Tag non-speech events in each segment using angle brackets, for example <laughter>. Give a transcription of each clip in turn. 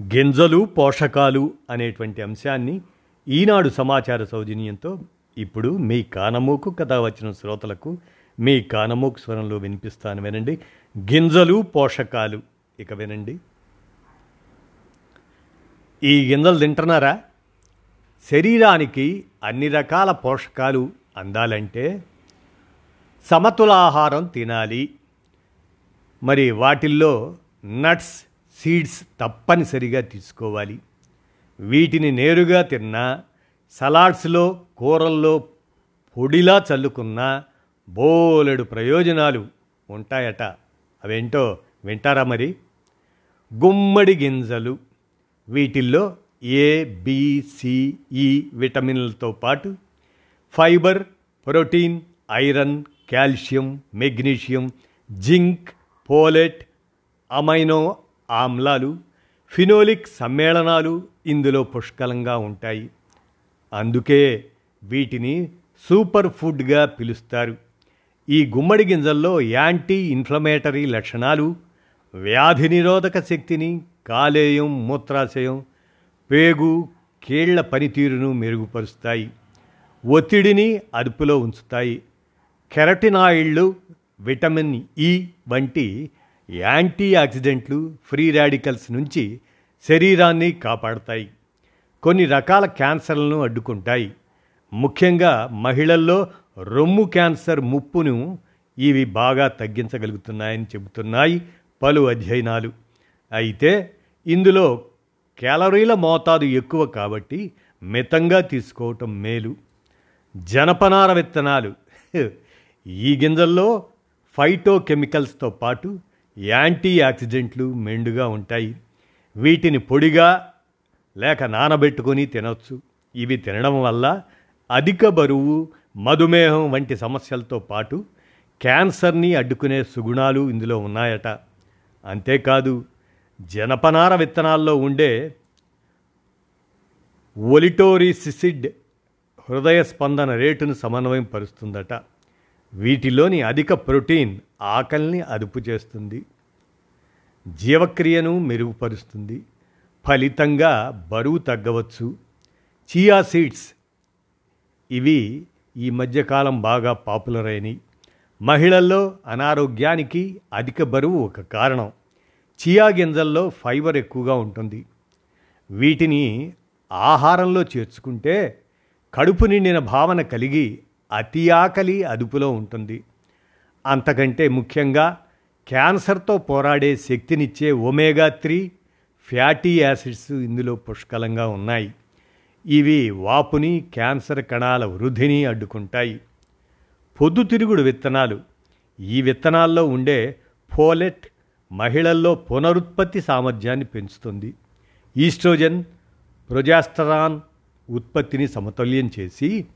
గింజలు పోషకాలు అనేటువంటి అంశాన్ని ఈనాడు సమాచార సౌజన్యంతో ఇప్పుడు మీ కానమూకు కథ వచ్చిన శ్రోతలకు మీ కానమూకు స్వరంలో వినిపిస్తాను వినండి. గింజలు పోషకాలు ఇక వినండి. ఈ గింజలు తింటున్నారా? శరీరానికి అన్ని రకాల పోషకాలు అందాలంటే సమతులాహారం తినాలి. మరి వాటిల్లో నట్స్ సీడ్స్ తప్పనిసరిగా తీసుకోవాలి. వీటిని నేరుగా తిన్నా సలాడ్స్లో కూరల్లో పొడిలా చల్లుకున్నా బోలెడు ప్రయోజనాలు ఉంటాయట. అవేంటో వింటారా మరి? గుమ్మడి గింజలు వీటిల్లో ఏ బిసిఈ విటమిన్లతో పాటు fibre protein iron calcium magnesium zinc folate amino ఆమ్లాలు ఫినోలిక్ సమ్మేళనాలు ఇందులో పుష్కలంగా ఉంటాయి. అందుకే వీటిని సూపర్ ఫుడ్గా పిలుస్తారు. ఈ గుమ్మడి గింజల్లో యాంటీ ఇన్ఫ్లమేటరీ లక్షణాలు వ్యాధి నిరోధక శక్తిని కాలేయం మూత్రాశయం పేగు కీళ్ళ పనితీరును మెరుగుపరుస్తాయి. ఒత్తిడిని అదుపులో ఉంచుతాయి. కెరటినాయిళ్ళు విటమిన్ ఇ వంటి యాంటీ ఆక్సిడెంట్లు ఫ్రీ రాడికల్స్ నుంచి శరీరాన్ని కాపాడతాయి. కొన్ని రకాల క్యాన్సర్లను అడ్డుకుంటాయి. ముఖ్యంగా మహిళల్లో రొమ్ము క్యాన్సర్ ముప్పును ఇవి బాగా తగ్గించగలుగుతున్నాయని చెబుతున్నాయి పలు అధ్యయనాలు. అయితే ఇందులో క్యాలరీల మోతాదు ఎక్కువ కాబట్టి మితంగా తీసుకోవటం మేలు. జనపనార విత్తనాలు. <laughs> ఈ గింజల్లో ఫైటోకెమికల్స్తో పాటు యాంటీ ఆక్సిడెంట్లు మెండుగా ఉంటాయి. వీటిని పొడిగా లేక నానబెట్టుకొని తినవచ్చు ఇవి తినడం వల్ల అధిక బరువు మధుమేహం వంటి సమస్యలతో పాటు క్యాన్సర్ని అడ్డుకునే సుగుణాలు ఇందులో ఉన్నాయట. అంతేకాదు జనపనార విత్తనాల్లో ఉండే ఒలిటోరిసిసిడ్ హృదయ స్పందన రేటును సమన్వయం పరుస్తుందట వీటిలోని అధిక ప్రోటీన్ ఆకలిని అదుపు చేస్తుంది. జీవక్రియను మెరుగుపరుస్తుంది. ఫలితంగా బరువు తగ్గవచ్చు. చియా సీడ్స్ ఇవి ఈ మధ్యకాలం బాగా పాపులర్ అయినాయి. మహిళల్లో అనారోగ్యానికి అధిక బరువు ఒక కారణం. చియా గింజల్లో ఫైబర్ ఎక్కువగా ఉంటుంది. వీటిని ఆహారంలో చేర్చుకుంటే కడుపు నిండిన భావన కలిగి అతి ఆకలి అదుపులో ఉంటుంది. అంతకంటే ముఖ్యంగా క్యాన్సర్తో పోరాడే శక్తినిచ్చే ఒమేగా త్రీ ఫ్యాటీ యాసిడ్స్ ఇందులో పుష్కలంగా ఉన్నాయి. ఇవి వాపుని క్యాన్సర్ కణాల వృద్ధిని అడ్డుకుంటాయి. పొద్దుతిరుగుడు విత్తనాలు. ఈ విత్తనాల్లో ఉండే ఫోలెట్ మహిళల్లో పునరుత్పత్తి సామర్థ్యాన్ని పెంచుతుంది. ఈస్ట్రోజన్ ప్రొజాస్టరాన్ ఉత్పత్తిని సమతుల్యం చేసి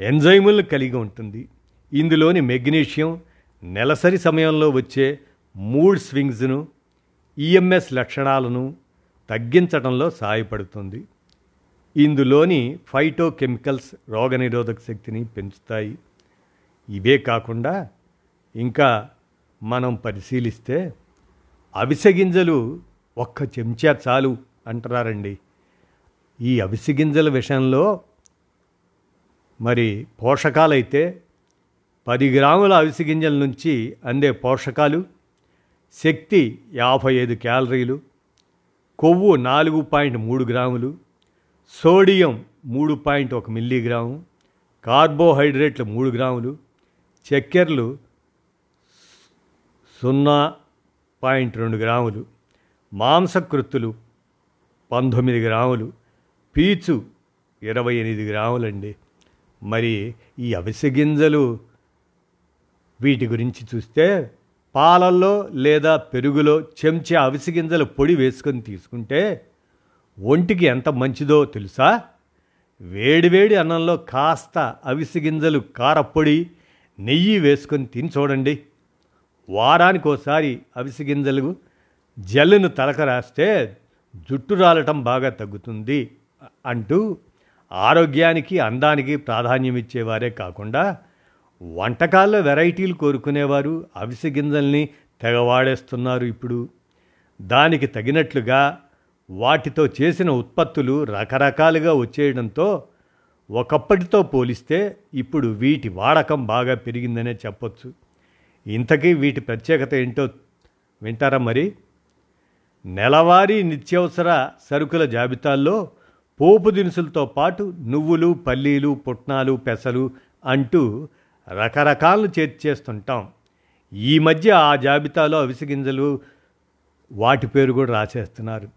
ఎంజైములను కలిగి ఉంటుంది. ఇందులోని మెగ్నీషియం నెలసరి సమయంలో వచ్చే మూడ్ స్వింగ్స్ను ఈఎంఎస్ లక్షణాలను తగ్గించడంలో సహాయపడుతుంది. ఇందులోని ఫైటోకెమికల్స్ రోగనిరోధక శక్తిని పెంచుతాయి. ఇవే కాకుండా ఇంకా మనం పరిశీలిస్తే అవిసె గింజలు ఒక్క చెంచా చాలు అంటున్నారండి. ఈ అవిసె గింజల విషయంలో మరి పోషకాలైతే పది గ్రాముల అవిసె గింజల నుంచి అందే పోషకాలు శక్తి యాభై ఐదు క్యాలరీలు కొవ్వు నాలుగు పాయింట్ మూడు గ్రాములు సోడియం మూడు పాయింట్ ఒక మిల్లీగ్రాము కార్బోహైడ్రేట్లు మూడు గ్రాములు చక్కెరలు సున్నా పాయింట్ రెండు గ్రాములు మాంసకృత్తులు పంతొమ్మిది గ్రాములు పీచు ఇరవై ఎనిమిది గ్రాములండి. మరి ఈ అవిసె గింజలు వీటి గురించి చూస్తే పాలల్లో లేదా పెరుగులో చెంచా అవిసె గింజల పొడి వేసుకొని తీసుకుంటే ఒంటికి ఎంత మంచిదో తెలుసా? వేడివేడి అన్నంలో కాస్త అవిసె గింజలు కారపొడి నెయ్యి వేసుకొని తిని చూడండి. వారానికి ఒకసారి గింజలు జల్లును తలక రాస్తే జుట్టు రాలటం బాగా తగ్గుతుంది అంటూ ఆరోగ్యానికి అందానికి ప్రాధాన్యం ఇచ్చేవారే కాకుండా వంటకాల్లో వెరైటీలు కోరుకునేవారు. అవిసె గింజల్ని తెగవాడేస్తున్నారు ఇప్పుడు. దానికి తగినట్లుగా వాటితో చేసిన ఉత్పత్తులు రకరకాలుగా వచ్చేయడంతో ఒకప్పటితో పోలిస్తే ఇప్పుడు వీటి వాడకం బాగా పెరిగిందనే చెప్పొచ్చు. ఇంతకీ వీటి ప్రత్యేకత ఏంటో వింటారా మరి? నెలవారీ నిత్యవసర సరుకుల జాబితాల్లో పోపు దినుసులతో పాటు నువ్వులు పల్లీలు పుట్నాలు పెసలు అంటూ రకరకాలను చేర్చేస్తుంటాం ఈ మధ్య ఆ జాబితాలో అవిసగింజలు వాటి పేరు కూడా రాసేస్తున్నారు.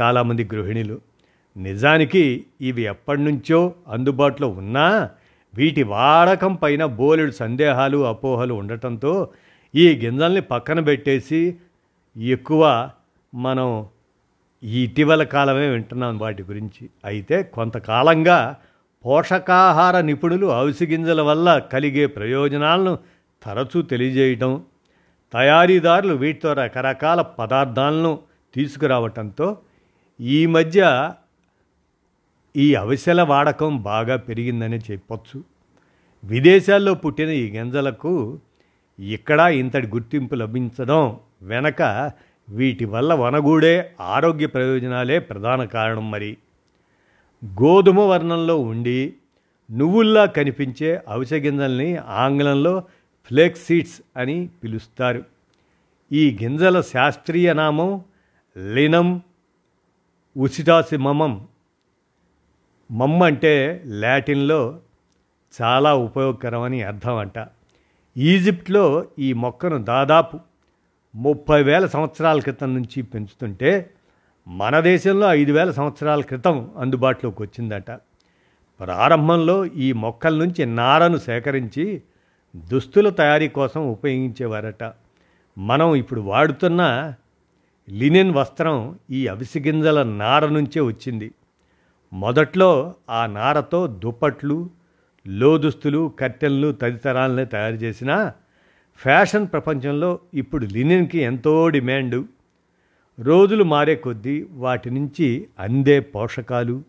చాలామంది గృహిణులు. నిజానికి ఇవి ఎప్పటి నుంచో అందుబాటులో ఉన్నా వీటి వాడకం పైన బోలెడు సందేహాలు అపోహలు ఉండటంతో ఈ గింజల్ని పక్కన పెట్టేసి ఎక్కువ మనం ఇటీవల కాలమే వింటున్నాం వాటి గురించి. అయితే కొంతకాలంగా పోషకాహార నిపుణులు అవిసి గింజల వల్ల కలిగే ప్రయోజనాలను తరచూ తెలియజేయటం తయారీదారులు వీటితో రకరకాల పదార్థాలను తీసుకురావటంతో ఈ మధ్య ఈ అవిసెల వాడకం బాగా పెరిగిందని చెప్పొచ్చు. విదేశాల్లో పుట్టిన ఈ గింజలకు ఇక్కడ ఇంతటి గుర్తింపు లభించడం వెనక వీటి వల్ల వనగూడే ఆరోగ్య ప్రయోజనాలే ప్రధాన కారణం మరి. గోధుమ వర్ణంలో ఉండి నువ్వుల్లా కనిపించే అవిసె గింజల్ని ఆంగ్లంలో ఫ్లేక్స్ సీడ్స్ అని పిలుస్తారు. ఈ గింజల శాస్త్రీయ నామం లినం ఉసిటాసిమమం. మమ్ అంటే లాటిన్లో చాలా ఉపయోగకరమని అర్థం అంట. ఈజిప్ట్లో ఈ మొక్కను దాదాపు ముప్పై వేల సంవత్సరాల క్రితం నుంచి పెంచుతుంటే మన దేశంలో ఐదు వేల సంవత్సరాల క్రితం అందుబాటులోకి వచ్చిందట. ప్రారంభంలో ఈ మొక్కల నుంచి నారను సేకరించి దుస్తుల తయారీ కోసం ఉపయోగించేవారట. మనం ఇప్పుడు వాడుతున్న లినెన్ వస్త్రం ఈ అవిసిగింజల నార నుంచే వచ్చింది. మొదట్లో ఆ నారతో దుప్పట్లు లోదుస్తులు కట్టెలు తదితరాలని తయారు చేసిన ఫ్యాషన్ ప్రపంచంలో ఇప్పుడు లినిన్కి ఎంతో డిమాండు. రోజులు మారే కొద్దీ వాటి నుంచి అందే పోషకాలు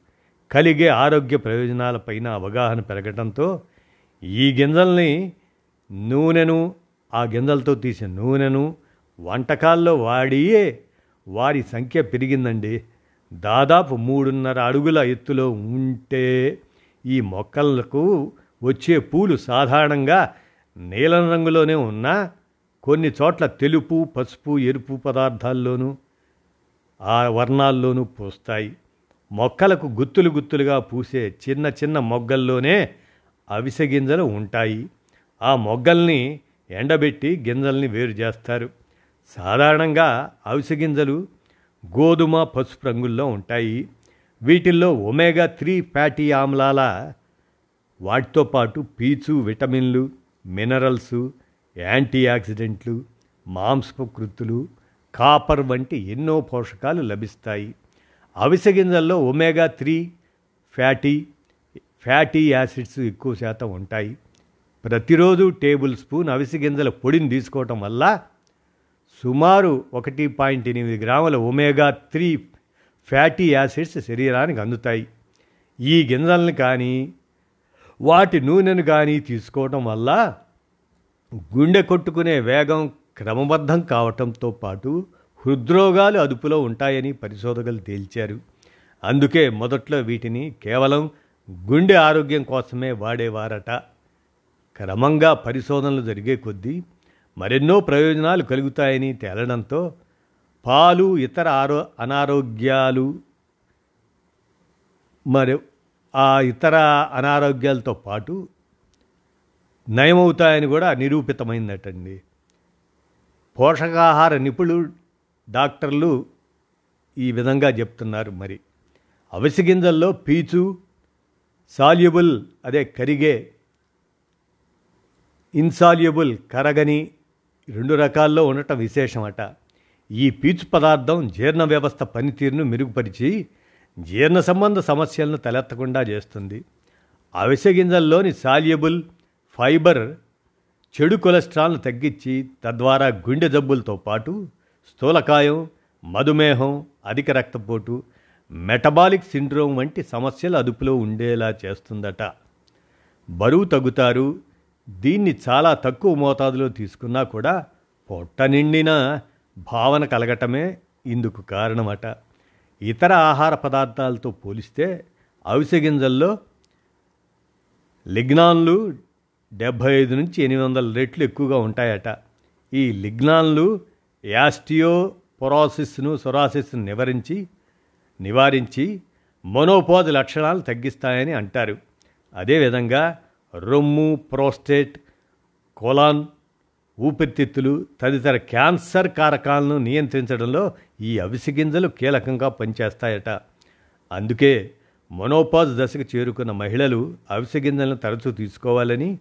కలిగే ఆరోగ్య ప్రయోజనాలపైన అవగాహన పెరగడంతో ఈ గింజల్ని నూనెను ఆ గింజలతో తీసిన నూనెను వంటకాల్లో వాడియే వారి సంఖ్య పెరిగిందండి. దాదాపు మూడున్నర అడుగుల ఎత్తులో ఉంటే ఈ మొక్కలకు వచ్చే పూలు సాధారణంగా నీలం రంగులోనే ఉన్నా కొన్ని చోట్ల తెలుపు పసుపు ఎరుపు పదార్థాల్లోనూ ఆ వర్ణాల్లోనూ పూస్తాయి. మొక్కలకు గుత్తులు గుత్తులుగా పూసే చిన్న చిన్న మొగ్గల్లోనే అవిసె గింజలు ఉంటాయి. ఆ మొగ్గల్ని ఎండబెట్టి గింజల్ని వేరు చేస్తారు. సాధారణంగా అవిసె గింజలు గోధుమ పసుపు రంగుల్లో ఉంటాయి. వీటిల్లో ఒమేగా త్రీ ఫ్యాటీ ఆమ్లాల వాటితో పాటు పీచు విటమిన్లు మినరల్స్ యాంటీ ఆక్సిడెంట్లు మాంసకృత్తులు కాపర్ వంటి ఎన్నో పోషకాలు లభిస్తాయి. అవిసె గింజల్లో omega three fatty fatty acids ఎక్కువ శాతం ఉంటాయి. ప్రతిరోజు టేబుల్ స్పూన్ అవిసె గింజల పొడిని తీసుకోవటం వల్ల సుమారు ఒకటి పాయింట్ ఎనిమిది గ్రాముల ఒమేగా త్రీ ఫ్యాటీ యాసిడ్స్ శరీరానికి అందుతాయి. ఈ గింజల్ని కానీ వాటి నూనెను కానీ తీసుకోవటం వల్ల గుండె కొట్టుకునే వేగం క్రమబద్ధం కావటంతో పాటు హృద్రోగాలు అదుపులో ఉంటాయని పరిశోధకులు తేల్చారు. అందుకే మొదట్లో వీటిని కేవలం గుండె ఆరోగ్యం కోసమే వాడేవారట. క్రమంగా పరిశోధనలు జరిగే కొద్దీ మరెన్నో ప్రయోజనాలు కలుగుతాయని తేలడంతో పాలు ఇతర ఆరో అనారోగ్యాలు మరి ఆ ఇతర అనారోగ్యాలతో పాటు నయమవుతాయని కూడా నిరూపితమైందటండి. పోషకాహార నిపుణులు డాక్టర్లు ఈ విధంగా చెప్తున్నారు మరి. అవిసి గింజల్లో పీచు సాల్యుబుల్ అదే కరిగే ఇన్సాల్యుబుల్ కరగని రెండు రకాల్లో ఉండటం విశేషమట. ఈ పీచు పదార్థం జీర్ణ వ్యవస్థ పనితీరును మెరుగుపరిచి జీర్ణ సంబంధ సమస్యలను తలెత్తకుండా చేస్తుంది. అవిసె గింజల్లోని సాల్యబుల్ ఫైబర్ చెడు కొలెస్ట్రాల్ను తగ్గించి తద్వారా గుండె జబ్బులతో పాటు స్థూలకాయం మధుమేహం అధిక రక్తపోటు మెటబాలిక్ సిండ్రోమ్ వంటి సమస్యలు అదుపులో ఉండేలా చేస్తుందట. బరువు తగ్గుతారు. దీన్ని చాలా తక్కువ మోతాదులో తీసుకున్నా కూడా పొట్ట నిండిన భావన కలగటమే ఇందుకు కారణమట. ఇతర ఆహార పదార్థాలతో పోలిస్తే అవిసె గింజల్లో లిగ్నాన్లు డెబ్భై ఐదు నుంచి ఎనిమిది వందల రెట్లు ఎక్కువగా ఉంటాయట. ఈ లిగ్నాన్లు యాస్టియో పొరాసిస్ను సొరాసిస్ను నివారించి నివారించి మొనోపోజ్ లక్షణాలు తగ్గిస్తాయని అంటారు. అదేవిధంగా రొమ్ము ప్రోస్టేట్ కోలాన్ ఊపిరితిత్తులు తదితర క్యాన్సర్ కారకాలను నియంత్రించడంలో ఈ అవిసి గింజలు కీలకంగా పనిచేస్తాయట. అందుకే మొనోపాజ్ దశకు చేరుకున్న మహిళలు అవిసె గింజలను తరచూ తీసుకోవాలని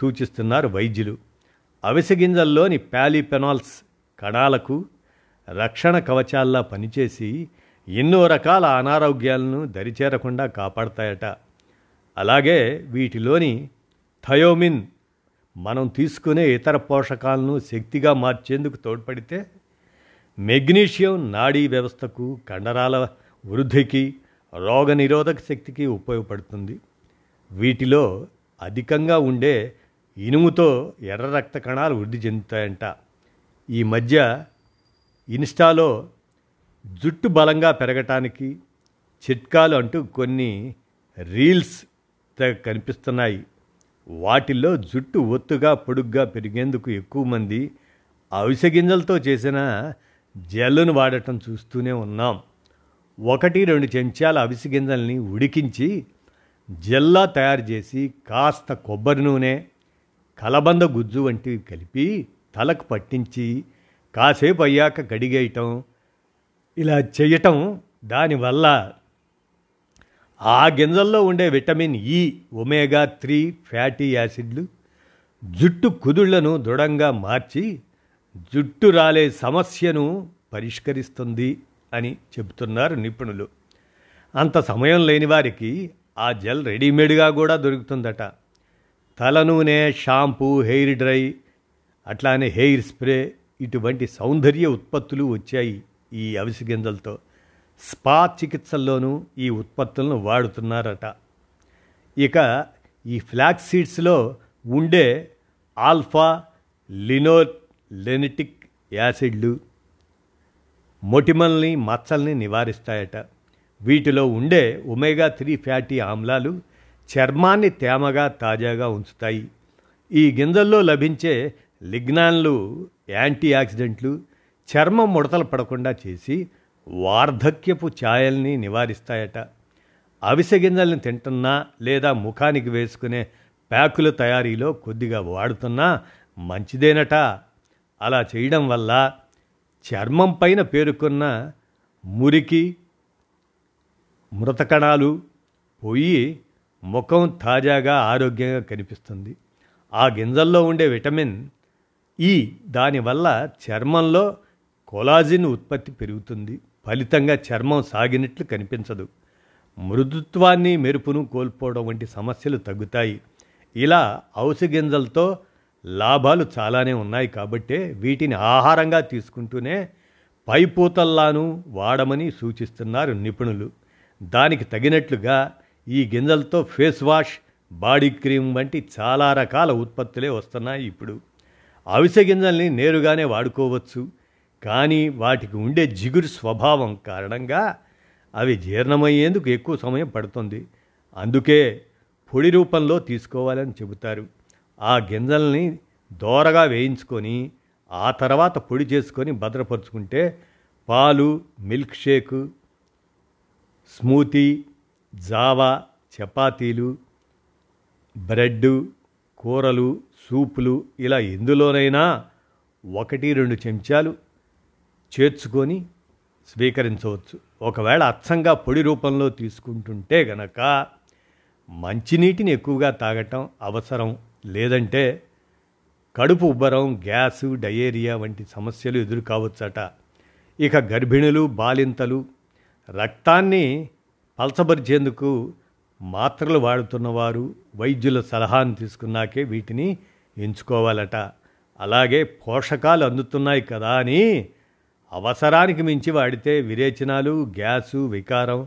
సూచిస్తున్నారు వైద్యులు. అవిసె గింజల్లోని ప్యాలిపెనాల్స్ కణాలకు రక్షణ కవచాల్లా పనిచేసి ఎన్నో రకాల అనారోగ్యాలను దరిచేరకుండా కాపాడతాయట. అలాగే వీటిలోని థయోమిన్ మనం తీసుకునే ఇతర పోషకాలను శక్తిగా మార్చేందుకు తోడ్పడితే మెగ్నీషియం నాడీ వ్యవస్థకు కండరాల వృద్ధికి రోగనిరోధక శక్తికి ఉపయోగపడుతుంది. వీటిలో అధికంగా ఉండే ఇనుముతో ఎర్ర రక్త కణాలు వృద్ధి చెందుతాయంట. ఈ మధ్య ఇన్స్టాలో జుట్టు బలంగా పెరగటానికి చిట్కాలు అంటూ కొన్ని రీల్స్ కనిపిస్తున్నాయి. వాటిల్లో జుట్టు ఒత్తుగా పొడుగ్గా పెరిగేందుకు ఎక్కువ మంది అవిసె గింజలతో చేసిన జెల్లును వాడటం చూస్తూనే ఉన్నాం. ఒకటి రెండు చెంచాల అవిసె గింజల్ని ఉడికించి జెల్లా తయారు చేసి కాస్త కొబ్బరి నూనె కలబంద గుజ్జు వంటివి కలిపి తలకు పట్టించి కాసేపు అయ్యాక గడిగేయటం ఇలా చేయటం దానివల్ల ఆ గింజల్లో ఉండే vitamin E omega three fatty యాసిడ్లు జుట్టు కుదుళ్ళను దృఢంగా మార్చి జుట్టు రాలే సమస్యను పరిష్కరిస్తుంది అని చెబుతున్నారు నిపుణులు. అంత సమయం లేని వారికి ఆ జెల్ రెడీమేడ్గా కూడా దొరుకుతుందట. తల నూనె షాంపూ హెయిర్ డ్రై అట్లానే హెయిర్ స్ప్రే ఇటువంటి సౌందర్య ఉత్పత్తులు వచ్చాయి ఈ అవిసి గింజలతో. స్పా చికిత్సల్లోనూ ఈ ఉత్పత్తులను వాడుతున్నారట. ఇక ఈ ఫ్లాక్స్ సీడ్స్లో ఉండే ఆల్ఫా లినో లెనిటిక్ యాసిడ్లు మొటిమల్ని మచ్చల్ని నివారిస్తాయట. వీటిలో ఉండే ఒమేగా త్రీ ఫ్యాటీ ఆమ్లాలు చర్మాన్ని తేమగా తాజాగా ఉంచుతాయి. ఈ గింజల్లో లభించే లిగ్నాన్లు యాంటీ ఆక్సిడెంట్లు చర్మం ముడతలు పడకుండా చేసి వార్ధక్యపు ఛాయల్ని నివారిస్తాయట. అవిసె గింజల్ని తింటున్నా లేదా ముఖానికి వేసుకునే ప్యాకుల తయారీలో కొద్దిగా వాడుతున్నా మంచిదేనట. అలా చేయడం వల్ల చర్మం పైన పేరుకున్న మురికి మృతకణాలు పోయి ముఖం తాజాగా ఆరోగ్యంగా కనిపిస్తుంది. ఆ గింజల్లో ఉండే విటమిన్ ఈ దానివల్ల చర్మంలో కొలాజిన్ ఉత్పత్తి పెరుగుతుంది. ఫలితంగా చర్మం సాగినట్లు కనిపించదు. మృదుత్వాన్ని మెరుపును కోల్పోవడం వంటి సమస్యలు తగ్గుతాయి. ఇలా ఔషధ గింజలతో లాభాలు చాలానే ఉన్నాయి కాబట్టే వీటిని ఆహారంగా తీసుకుంటూనే పైపూతల్లాను వాడమని సూచిస్తున్నారు నిపుణులు. దానికి తగినట్లుగా ఈ గింజలతో ఫేస్ వాష్ బాడీ క్రీమ్ వంటి చాలా రకాల ఉత్పత్తులే వస్తున్నాయి ఇప్పుడు. అవిసె గింజల్ని నేరుగానే వాడుకోవచ్చు. కానీ వాటికి ఉండే జిగురు స్వభావం కారణంగా అవి జీర్ణమయ్యేందుకు ఎక్కువ సమయం పడుతుంది. అందుకే పొడి రూపంలో తీసుకోవాలని చెబుతారు. ఆ గింజల్ని దోరగా వేయించుకొని ఆ తర్వాత పొడి చేసుకొని భద్రపరుచుకుంటే పాలు మిల్క్ షేక్ స్మూతీ జావా చపాతీలు బ్రెడ్ కూరలు సూపులు ఇలా ఎందులోనైనా ఒకటి రెండు చెంచాలు చేర్చుకొని స్వీకరించవచ్చు. ఒకవేళ అచ్చంగా పొడి రూపంలో తీసుకుంటుంటే గనక మంచినీటిని ఎక్కువగా తాగటం అవసరం. లేదంటే కడుపు ఉబ్బరం గ్యాసు డయేరియా వంటి సమస్యలు ఎదురు కావచ్చట ఇక గర్భిణులు బాలింతలు రక్తాన్ని పలసపరిచేందుకు మాత్రలు వాడుతున్నవారు వైద్యుల సలహాను తీసుకున్నాకే వీటిని ఎంచుకోవాలట. అలాగే పోషకాలు అందుతున్నాయి కదా అని అవసరానికి మించి వాడితే విరేచనాలు గ్యాసు వికారం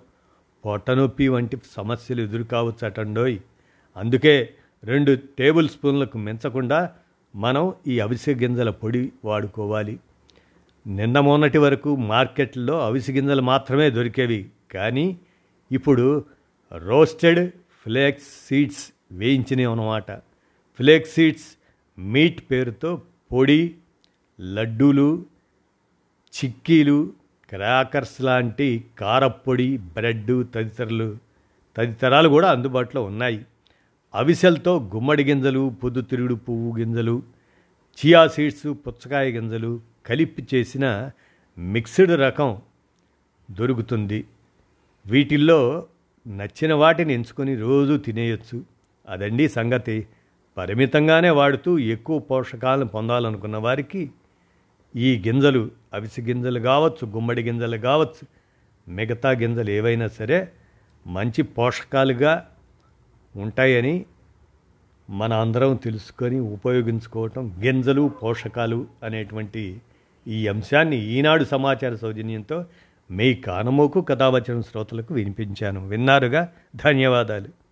పొట్టనొప్పి వంటి సమస్యలు ఎదురు కావచ్చటండోయ్ అందుకే రెండు టేబుల్ స్పూన్లకు మించకుండా మనం ఈ అవిసె గింజల పొడి వాడుకోవాలి. నిన్న మొన్నటి వరకు మార్కెట్లో అవిసె గింజలు మాత్రమే దొరికేవి. కానీ ఇప్పుడు రోస్టెడ్ ఫ్లేక్స్ సీడ్స్ వేయించినవి అన్నమాట. ఫ్లేక్స్ సీడ్స్ మీట్ పేరుతో పొడి లడ్డూలు చిక్కీలు క్రాకర్స్ లాంటి కారప్పొడి బ్రెడ్ తదితరులు తదితరాలు కూడా అందుబాటులో ఉన్నాయి. అవిసెలతో గుమ్మడి గింజలు పొద్దుతిరుగుడు పువ్వు గింజలు చియా సీడ్స్ పుచ్చకాయ గింజలు కలిపి చేసిన మిక్స్డ్ రకం దొరుకుతుంది. వీటిల్లో నచ్చిన వాటిని ఎంచుకొని రోజు తినేయచ్చు. అదండి సంగతి. పరిమితంగానే వాడుతూ ఎక్కువ పోషకాలను పొందాలనుకున్న వారికి ఈ గింజలు అవిసె గింజలు కావచ్చు గుమ్మడి గింజలు కావచ్చు మిగతా గింజలు ఏవైనా సరే మంచి పోషకాలుగా ఉంటాయని మన అందరం తెలుసుకొని ఉపయోగించుకోవటం గింజలు పోషకాలు అనేటువంటి ఈ అంశాన్ని ఈనాడు సమాచార సౌజన్యంతో మీ కానమోకు కథావచన శ్రోతలకు వినిపించాను. విన్నారుగా? ధన్యవాదాలు.